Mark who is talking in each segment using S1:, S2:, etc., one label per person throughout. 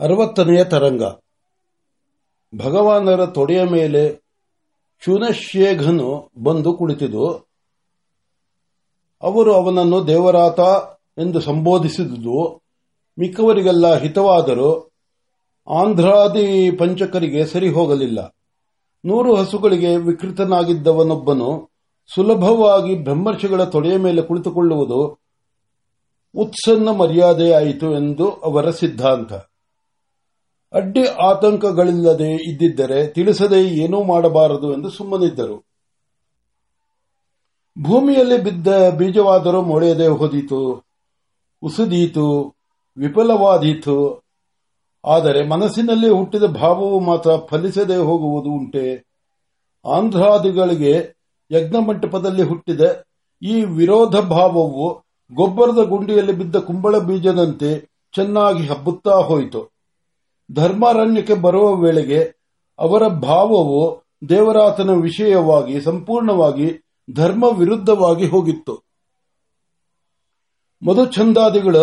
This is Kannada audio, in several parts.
S1: ಅರವತ್ತನೆಯ ತರಂಗ. ಭಗವಾನರ ತೊಡೆಯ ಮೇಲೆ ಶೂನಶೇಘನು ಬಂದು ಕುಳಿತಿದು ಅವರು ಅವನನ್ನು ದೇವರಾತ ಎಂದು ಸಂಬೋಧಿಸಿದುದು, ಮಿಕ್ಕವರಿಗೆಲ್ಲ ಹಿತವಾದರೂ ಆಂಧ್ರಾದಿ ಪಂಚಕರಿಗೆ ಸರಿ ಹೋಗಲಿಲ್ಲ ನೂರು ಹಸುಗಳಿಗೆ ವಿಕೃತನಾಗಿದ್ದವನೊಬ್ಬನು ಸುಲಭವಾಗಿ ಬ್ರಹ್ಮರ್ಷಿಗಳ ತೊಡೆಯ ಮೇಲೆ ಕುಳಿತುಕೊಳ್ಳುವುದು ಉತ್ಸನ್ನ ಮರ್ಯಾದೆಯಾಯಿತು ಎಂದು ಅವರ ಸಿದ್ಧಾಂತ. ಅಡ್ಡಿ ಆತಂಕಗಳಿಲ್ಲದೆ ಇದ್ದಿದ್ದರೆ ತಿಳಿಸದೆ ಏನೂ ಮಾಡಬಾರದು ಎಂದು ಸುಮ್ಮನಿದ್ದರು. ಭೂಮಿಯಲ್ಲಿ ಬಿದ್ದ ಬೀಜವಾದರೂ ಮೊಳೆಯದೆ ಹೋದೀತು, ಉಸುದೀತು, ವಿಫಲವಾದೀತು. ಆದರೆ ಮನಸ್ಸಿನಲ್ಲಿ ಹುಟ್ಟಿದ ಭಾವವು ಮಾತ್ರ ಫಲಿಸದೆ ಹೋಗುವುದು ಉಂಟೆ. ಆಂಧ್ರಾದಿಗಳಿಗೆ ಯಜ್ಞಮಂಟಪದಲ್ಲಿ ಹುಟ್ಟಿದ ಈ ವಿರೋಧ ಭಾವವು ಗೊಬ್ಬರದ ಗುಂಡಿಯಲ್ಲಿ ಬಿದ್ದ ಕುಂಬಳ ಬೀಜದಂತೆ ಚೆನ್ನಾಗಿ ಹಬ್ಬುತ್ತಾ ಹೋಯಿತು. ಧರ್ಮಾರಣ್ಯಕ್ಕೆ ಬರುವ ವೇಳೆಗೆ ಅವರ ಭಾವವು ದೇವರಾತನ ವಿಷಯವಾಗಿ ಸಂಪೂರ್ಣವಾಗಿ ಧರ್ಮ ವಿರುದ್ಧವಾಗಿ ಹೋಗಿತ್ತು ಮಧುಚಂದಾದಿಗಳ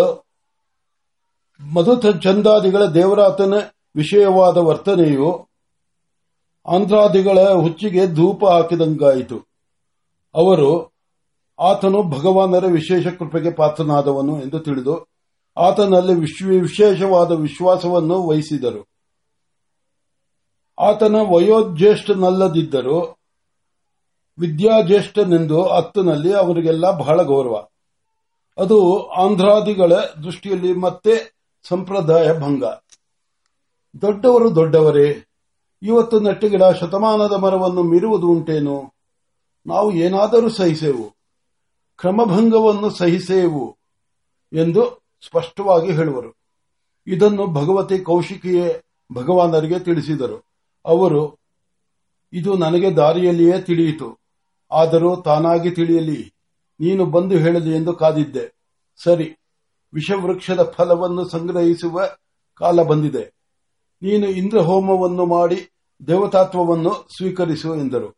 S1: ಮಧು ಚಂದಾದಿಗಳ ದೇವರಾತನ ವಿಷಯವಾದ ವರ್ತನೆಯು ಆಂಧ್ರಾದಿಗಳ ಹುಚ್ಚಿಗೆ ಧೂಪ ಹಾಕಿದಂಗಾಯಿತು. ಅವರು ಆತನು ಭಗವಾನರ ವಿಶೇಷ ಕೃಪೆಗೆ ಪಾತ್ರನಾದವನು ಎಂದು ತಿಳಿದು ಆತನಲ್ಲಿ ವಿಶೇಷವಾದ ವಿಶ್ವಾಸವನ್ನು ವಹಿಸಿದರು. ಆತನ ವಯೋಜ್ಯೇಷ್ಠನಲ್ಲದಿದ್ದರೂ ವಿದ್ಯಾಜ್ಯೇಷ್ಠನೆಂದು ಹತ್ತನಲ್ಲಿ ಅವರಿಗೆಲ್ಲ ಬಹಳ ಗೌರವ. ಅದು ಆಂಧ್ರಾದಿಗಳ ದೃಷ್ಟಿಯಲ್ಲಿ ಮತ್ತೆ ಸಂಪ್ರದಾಯ ಭಂಗ. ದೊಡ್ಡವರು ದೊಡ್ಡವರೇ, ಇವತ್ತು ನೆಟ್ಟಗಿಡ ಶತಮಾನದ ಮರವನ್ನು ಮೀರುವುದು ಉಂಟೇನು? ನಾವು ಏನಾದರೂ ಸಹಿಸೆವು, ಕ್ರಮಭಂಗವನ್ನು ಸಹಿಸೇವು ಎಂದು ಸ್ಪಷ್ಟವಾಗಿ ಹೇಳುವರು. ಇದನ್ನು ಭಗವತಿ ಕೌಶಿಕಿಯೇ ಭಗವಾನರಿಗೆ ತಿಳಿಸಿದರು. ಅವರು, ಇದು ನನಗೆ ದಾರಿಯಲ್ಲಿಯೇ ತಿಳಿಯಿತು. ಆದರೂ ತಾನಾಗಿ ತಿಳಿಯಲಿ. ನೀನು ಬಂದು ಹೇಳಲಿ ಎಂದು ಕಾದಿದ್ದೆ. ಸರಿ, ವಿಷವೃಕ್ಷದ ಫಲವನ್ನು ಸಂಗ್ರಹಿಸುವ ಕಾಲ ಬಂದಿದೆ. ನೀನು ಇಂದ್ರ ಹೋಮವನ್ನು ಮಾಡಿ ದೇವತಾತ್ವವನ್ನು ಸ್ವೀಕರಿಸು ಎಂದರು.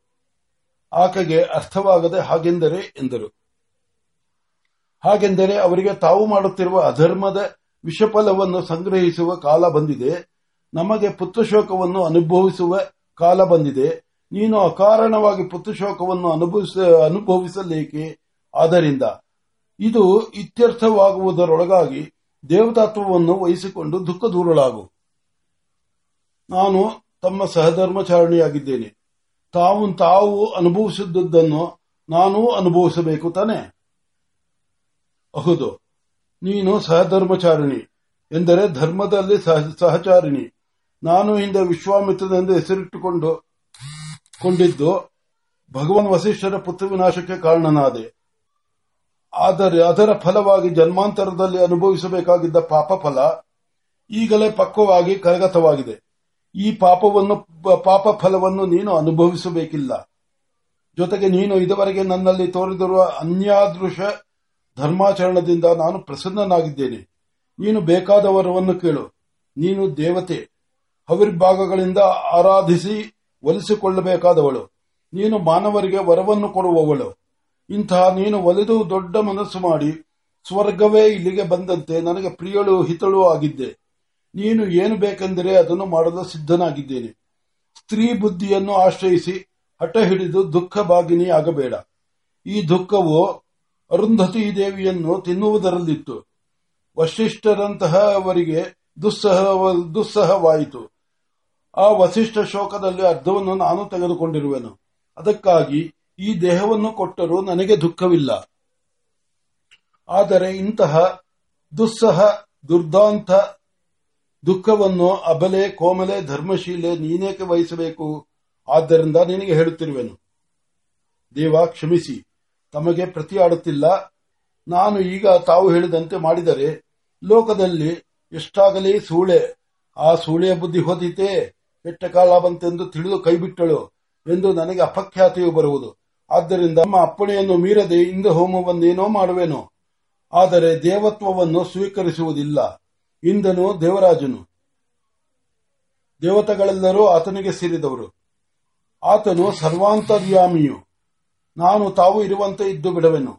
S1: ಆಕೆಗೆ ಅರ್ಥವಾಗದೆ ಹಾಗೆಂದರೆ ಎಂದರು. ಹಾಗೆಂದರೆ ಅವರಿಗೆ ತಾವು ಮಾಡುತ್ತಿರುವ ಅಧರ್ಮದ ವಿಷಫಲವನ್ನು ಸಂಗ್ರಹಿಸುವ ಕಾಲ ಬಂದಿದೆ. ನಮಗೆ ಪುತ್ರಶೋಕವನ್ನು ಅನುಭವಿಸುವ ಕಾಲ ಬಂದಿದೆ. ನೀನು ಅಕಾರಣವಾಗಿ ಪುತ್ರಶೋಕವನ್ನು ಅನುಭವಿಸಲೇಕೆ? ಆದ್ದರಿಂದ ಇದು ಇತ್ಯರ್ಥವಾಗುವುದರೊಳಗಾಗಿ ದೇವತಾತ್ವವನ್ನು ವಹಿಸಿಕೊಂಡು ದುಃಖ ದೂರಲಾಗು ನಾನು ತಮ್ಮ ಸಹಧರ್ಮಚಾರಣಿಯಾಗಿದ್ದೇನೆ. ತಾವು ತಾವು ಅನುಭವಿಸಿದ್ದನ್ನು ನಾನೂ ಅನುಭವಿಸಬೇಕು ತಾನೆ. ಹೌದು. ನೀನು ಸಹಧರ್ಮಚಾರಿಣಿ ಎಂದರೆ ಧರ್ಮದಲ್ಲಿ ಸಹಚಾರಿಣಿ. ನಾನು ಹಿಂದೆ ವಿಶ್ವಾಮಿತ್ರನೆಂದು ಹೆಸರಿಟ್ಟುಕೊಂಡು, ಕೊಂಡಿದ್ದು ಭಗವಾನ್ ವಸಿಷ್ಠರ ಪುತ್ರ ವಿನಾಶಕ್ಕೆ ಕಾರಣನಾದೆ. ಆದರೆ ಅದರ ಫಲವಾಗಿ ಜನ್ಮಾಂತರದಲ್ಲಿ ಅನುಭವಿಸಬೇಕಾಗಿದ್ದ ಪಾಪ ಫಲ ಈಗಲೇ ಪಕ್ವವಾಗಿ ಕರಗತವಾಗಿದೆ. ಈ ಪಾಪವನ್ನು, ಪಾಪ ಫಲವನ್ನು ನೀನು ಅನುಭವಿಸಬೇಕಿಲ್ಲ. ಜೊತೆಗೆ ನೀನು ಇದುವರೆಗೆ ನನ್ನಲ್ಲಿ ತೋರಿದಿರುವ ಅನ್ಯಾದೃಶ ಧರ್ಮಾಚರಣದಿಂದ ನಾನು ಪ್ರಸನ್ನನಾಗಿದ್ದೇನೆ. ನೀನು ಬೇಕಾದವರವನ್ನು ಕೇಳು. ನೀನು ದೇವತೆ. ಹವಿರ್ಭಾಗಗಳಿಂದ ಆರಾಧಿಸಿ ಒಲಿಸಿಕೊಳ್ಳಬೇಕಾದವಳು. ನೀನು ಮಾನವರಿಗೆ ವರವನ್ನು ಕೊಡುವವಳು. ಇಂತಹ ನೀನು ಒಲಿದು ದೊಡ್ಡ ಮನಸ್ಸು ಮಾಡಿ ಸ್ವರ್ಗವೇ ಇಲ್ಲಿಗೆ ಬಂದಂತೆ ನನಗೆ ಪ್ರಿಯಳು, ಹಿತಳು ಆಗಿದ್ದೆ. ನೀನು ಏನು ಬೇಕೆಂದರೆ ಅದನ್ನು ಮಾಡಲು ಸಿದ್ಧನಾಗಿದ್ದೇನೆ. ಸ್ತ್ರೀ ಬುದ್ಧಿಯನ್ನು ಆಶ್ರಯಿಸಿ ಹಠ ಹಿಡಿದು ದುಃಖ ಭಾಗಿನಿ ಆಗಬೇಡ ಈ ದುಃಖವು ಅರುಂಧತಿ ದೇವಿಯನ್ನು ತಿನ್ನುವುದರಲ್ಲಿತ್ತು. ವಶಿಷ್ಠರಂತಹ ಅವರಿಗೆ ದುಸ್ಸಹ, ದುಸ್ಸಹವಾಯಿತು. ಆ ವಸಿಷ್ಠ ಶೋಕದಲ್ಲಿ ಅರ್ಧವನ್ನು ನಾನು ತೆಗೆದುಕೊಂಡಿರುವೆನು. ಅದಕ್ಕಾಗಿ ಈ ದೇಹವನ್ನು ಕೊಟ್ಟರೂ ನನಗೆ ದುಃಖವಿಲ್ಲ. ಆದರೆ ಇಂತಹ ದುಸ್ಸಹ, ದುರ್ದಾಂತ ದುಃಖವನ್ನು ಅಬಲೆ, ಕೋಮಲೆ, ಧರ್ಮಶೀಲೆ ನೀನೇಕೆ ವಹಿಸಬೇಕು? ಆದ್ದರಿಂದ ನಿನಗೆ ಹೇಳುತ್ತಿರುವೆನು. ದೇವ, ಕ್ಷಮಿಸಿ. ತಮಗೆ ಪ್ರತಿಯಾಡುತ್ತಿಲ್ಲ. ನಾನು ಈಗ ತಾವು ಹೇಳಿದಂತೆ ಮಾಡಿದರೆ ಲೋಕದಲ್ಲಿ ಎಷ್ಟಾಗಲಿ ಸೂಳೆ. ಆ ಸೂಳೆಯ ಬುದ್ಧಿ ಹೋದಿತೇ ಕೆಟ್ಟ ಕಾಲ ಬಂತೆಂದು ತಿಳಿದು ಕೈಬಿಟ್ಟಳು ಎಂದು ನನಗೆ ಅಪಖ್ಯಾತಿಯು ಬರುವುದು. ಆದ್ದರಿಂದ ನಮ್ಮ ಅಪ್ಪಣೆಯನ್ನು ಮೀರದೆ ಇಂದು ಹೋಮವನ್ನೇನೋ ಮಾಡುವೆನು. ಆದರೆ ದೇವತ್ವವನ್ನು ಸ್ವೀಕರಿಸುವುದಿಲ್ಲ. ಇಂದನು ದೇವರಾಜನು. ದೇವತೆಗಳೆಲ್ಲರೂ ಆತನಿಗೆ ಸೇರಿದವರು. ಆತನು ಸರ್ವಾಂತರ್ಯಾಮಿಯು. ನಾನು ತಾವು ಇರುವಂತೆ ಇದ್ದು ಬಿಡವೆನು.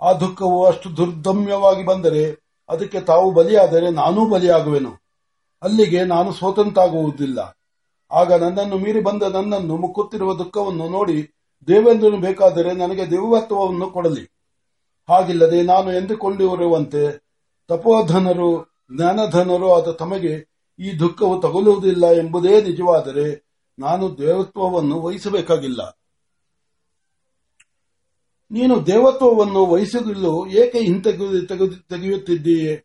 S1: ಆ ದುಃಖವು ಅಷ್ಟು ದುರ್ದಮ್ಯವಾಗಿ ಬಂದರೆ ಅದಕ್ಕೆ ತಾವು ಬಲಿಯಾದರೆ ನಾನೂ ಬಲಿಯಾಗುವೆನು. ಅಲ್ಲಿಗೆ ನಾನು ಸ್ವತಂತ್ರಾಗುವುದಿಲ್ಲ ಆಗ ನನ್ನನ್ನು ಮೀರಿ ಬಂದ ನನ್ನನ್ನು ಮುಕ್ಕುತ್ತಿರುವ ದುಃಖವನ್ನು ನೋಡಿ ದೇವೇಂದ್ರನು ಬೇಕಾದರೆ ನನಗೆ ದೇವತ್ವವನ್ನು ಕೊಡಲಿ. ಹಾಗಿಲ್ಲದೆ ನಾನು ಎಂದುಕೊಂಡಿರುವಂತೆ ತಪೋಧನರು, ಜ್ಞಾನಧನರು ಆದ ತಮಗೆ ಈ ದುಃಖವು ತಗುಲುವುದಿಲ್ಲ ಎಂಬುದೇ ನಿಜವಾದರೆ ನಾನು ದೇವತ್ವವನ್ನು ವಹಿಸಬೇಕಾಗಿಲ್ಲ. ನೀನು ದೇವತ್ವವನ್ನು ವಹಿಸಲು ಏಕೆ ಹಿಂತೆಗೆದು ತೆಗೆಯುತ್ತಿದ್ದೀಯೆ?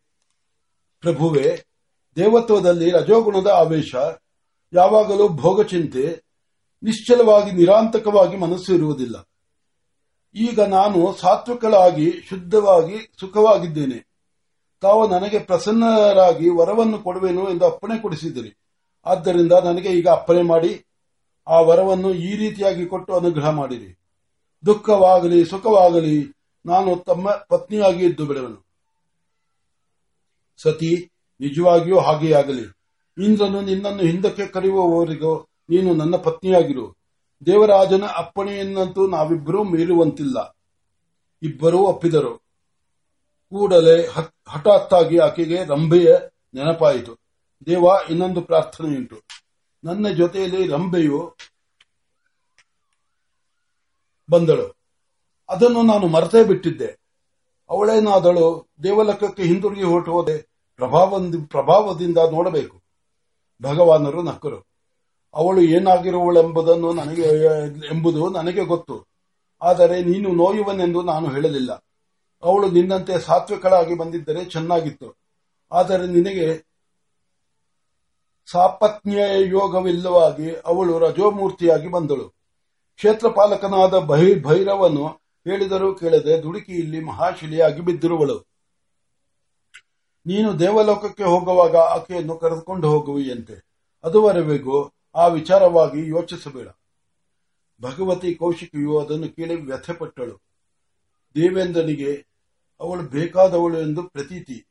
S1: ಪ್ರಭುವೆ, ದೇವತ್ವದಲ್ಲಿ ರಜೋಗುಣದ ಆವೇಶ, ಯಾವಾಗಲೂ ಭೋಗಚಿಂತೆ, ನಿಶ್ಚಲವಾಗಿ ನಿರಾಂತಕವಾಗಿ ಮನಸ್ಸು ಇರುವುದಿಲ್ಲ ಈಗ ನಾನು ಸಾತ್ವಿಕಳಾಗಿ, ಶುದ್ಧವಾಗಿ, ಸುಖವಾಗಿದ್ದೇನೆ. ತಾವು ನನಗೆ ಪ್ರಸನ್ನರಾಗಿ ವರವನ್ನು ಕೊಡುವೆನು ಎಂದು ಅಪ್ಪಣೆ ಕೊಡಿಸಿದಿರಿ ಆದ್ದರಿಂದ ನನಗೆ ಈಗ ಅಪ್ಪಣೆ ಮಾಡಿ, ಆ ವರವನ್ನು ಈ ರೀತಿಯಾಗಿ ಕೊಟ್ಟು ಅನುಗ್ರಹ ಮಾಡಿರಿ. ದುಃಖವಾಗಲಿ, ಸುಖವಾಗಲಿ, ನಾನು ತಮ್ಮ ಪತ್ನಿಯಾಗಿ ಇದ್ದು ಬಿಡುವನು ಸತಿ, ನಿಜವಾಗಿಯೂ ಹಾಗೆಯಾಗಲಿ ಇಂದ್ರನು ನಿನ್ನನ್ನು ಹಿಂದಕ್ಕೆ ಕರೆಯುವವರೆಗೂ, ನೀನು ನನ್ನ ಪತ್ನಿಯಾಗಿರು. ದೇವರಾಜನ ಅಪ್ಪಣೆಯನ್ನಂತೂ ನಾವಿಬ್ಬರೂ ಮೀರುವಂತಿಲ್ಲ ಇಬ್ಬರೂ ಒಪ್ಪಿದರು. ಕೂಡಲೇ ಹಠಾತ್ತಾಗಿ ಆಕೆಗೆ ರಂಭೆಯ ನೆನಪಾಯಿತು. ದೇವ ಇನ್ನೊಂದು ಪ್ರಾರ್ಥನೆಯುಂಟು. ನನ್ನ ಜೊತೆಯಲ್ಲಿ ರಂಭೆಯು ಬಂದಳು. ಅದನ್ನು ನಾನು ಮರೆತೇ ಬಿಟ್ಟಿದ್ದೆ. ಅವಳೇನಾದಳು, ದೇವಲೋಕಕ್ಕೆ ಹಿಂದಿರುಗಿ ಹೊರಟುವುದೇ ಪ್ರಭಾವದಿಂದ ನೋಡಬೇಕು. ಭಗವಾನರು ನಕ್ಕರು. ಅವಳು ಏನಾಗಿರುವಳೆಂಬುದನ್ನು ನನಗೆ, ಎಂಬುದು ನನಗೆ ಗೊತ್ತು. ಆದರೆ ನೀನು ನೋಯುವನೆಂದು ನಾನು ಹೇಳಲಿಲ್ಲ. ಅವಳು ನಿನ್ನಂತೆ ಸಾತ್ವಿಕಳಾಗಿ ಬಂದಿದ್ದರೆ ಚೆನ್ನಾಗಿತ್ತು. ಆದರೆ ನಿನಗೆ ಸಾಪತ್ನ್ಯ ಯೋಗವಿಲ್ಲವಾಗಿ ಅವಳು ರಜೋಮೂರ್ತಿಯಾಗಿ ಬಂದಳು. ಕ್ಷೇತ್ರಪಾಲಕನಾದ ಭೈರವನು ಹೇಳಿದರೂ ಕೇಳದೆ ದುಡುಕಿ ಇಲ್ಲಿ ಮಹಾಶಿಲೆಯಾಗಿ ಬಿದ್ದಿರುವಳು. ನೀನು ದೇವಲೋಕಕ್ಕೆ ಹೋಗುವಾಗ ಆಕೆಯನ್ನು ಕರೆದುಕೊಂಡು ಹೋಗುವಿಯಂತೆ. ಅದುವರೆವಿಗೂ ಆ ವಿಚಾರವಾಗಿ ಯೋಚಿಸಬೇಡ. ಭಗವತಿ ಕೌಶಿಕಿಯು ಅದನ್ನು ಕೇಳಿ ವ್ಯಥೆಪಟ್ಟಳು. ದೇವೇಂದ್ರನಿಗೆ, ಅವಳು ಬೇಕಾದವಳು ಎಂದು ಪ್ರತೀತಿ.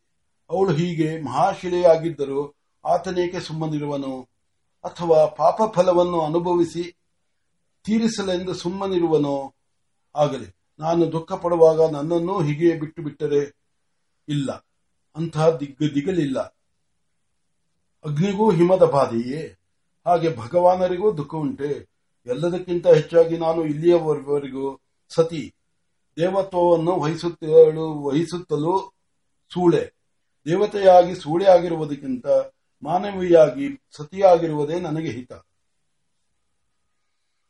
S1: ಅವಳು ಹೀಗೆ ಮಹಾಶಿಲೆಯಾಗಿದ್ದರೂ ಆತನೇಕೆ ಸುಮ್ಮನಿರುವನು? ಅಥವಾ ಪಾಪ ಫಲವನ್ನು ಅನುಭವಿಸಿ ತೀರಿಸಲೆಂದು ಸುಮ್ಮನಿರುವನೋ? ಆಗಲಿ. ನಾನು ದುಃಖ ಪಡುವಾಗ ನನ್ನನ್ನು ಹೀಗೆ ಬಿಟ್ಟು ಬಿಟ್ಟರೆ ಇಲ್ಲ. ಅಂತಹ ದಿಗ್ಗ ದಿಗಲಿಲ್ಲ. ಅಗ್ನಿಗೂ ಹಿಮದ ಬಾಧೆಯೇ? ಹಾಗೆ ಭಗವಾನರಿಗೂ ದುಃಖ ಉಂಟೆ. ಎಲ್ಲದಕ್ಕಿಂತ ಹೆಚ್ಚಾಗಿ ನಾನು ಇಲ್ಲಿಯವರೆಗೂ ಸತಿ ದೇವತ್ವವನ್ನು ವಹಿಸುತ್ತಲೂ ವಹಿಸುತ್ತಲೂ ಸೂಳೆ. ದೇವತೆಯಾಗಿ ಸೂಳೆ ಆಗಿರುವುದಕ್ಕಿಂತ ಮಾನವಿಯಾಗಿ ಸತಿಯಾಗಿರುವುದೇ ನನಗೆ ಹಿತ.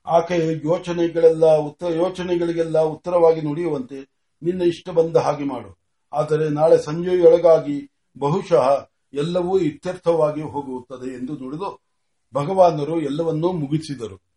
S1: ಆಕೆಯ ಯೋಚನೆಗಳೆಲ್ಲ ಉತ್ತರ, ಯೋಚನೆಗಳಿಗೆಲ್ಲ ಉತ್ತರವಾಗಿ ನುಡಿಯುವಂತೆ ನಿನ್ನ ಇಷ್ಟ ಬಂದ ಹಾಗೆ ಮಾಡು. ಆದರೆ ನಾಳೆ ಸಂಜೆಯೊಳಗಾಗಿ ಬಹುಶಃ ಎಲ್ಲವೂ ಇತ್ಯರ್ಥವಾಗಿ ಹೋಗುತ್ತದೆ ಎಂದು ನುಡಿದು ಭಗವಾನರು ಎಲ್ಲವನ್ನೂ ಮುಗಿಸಿದರು.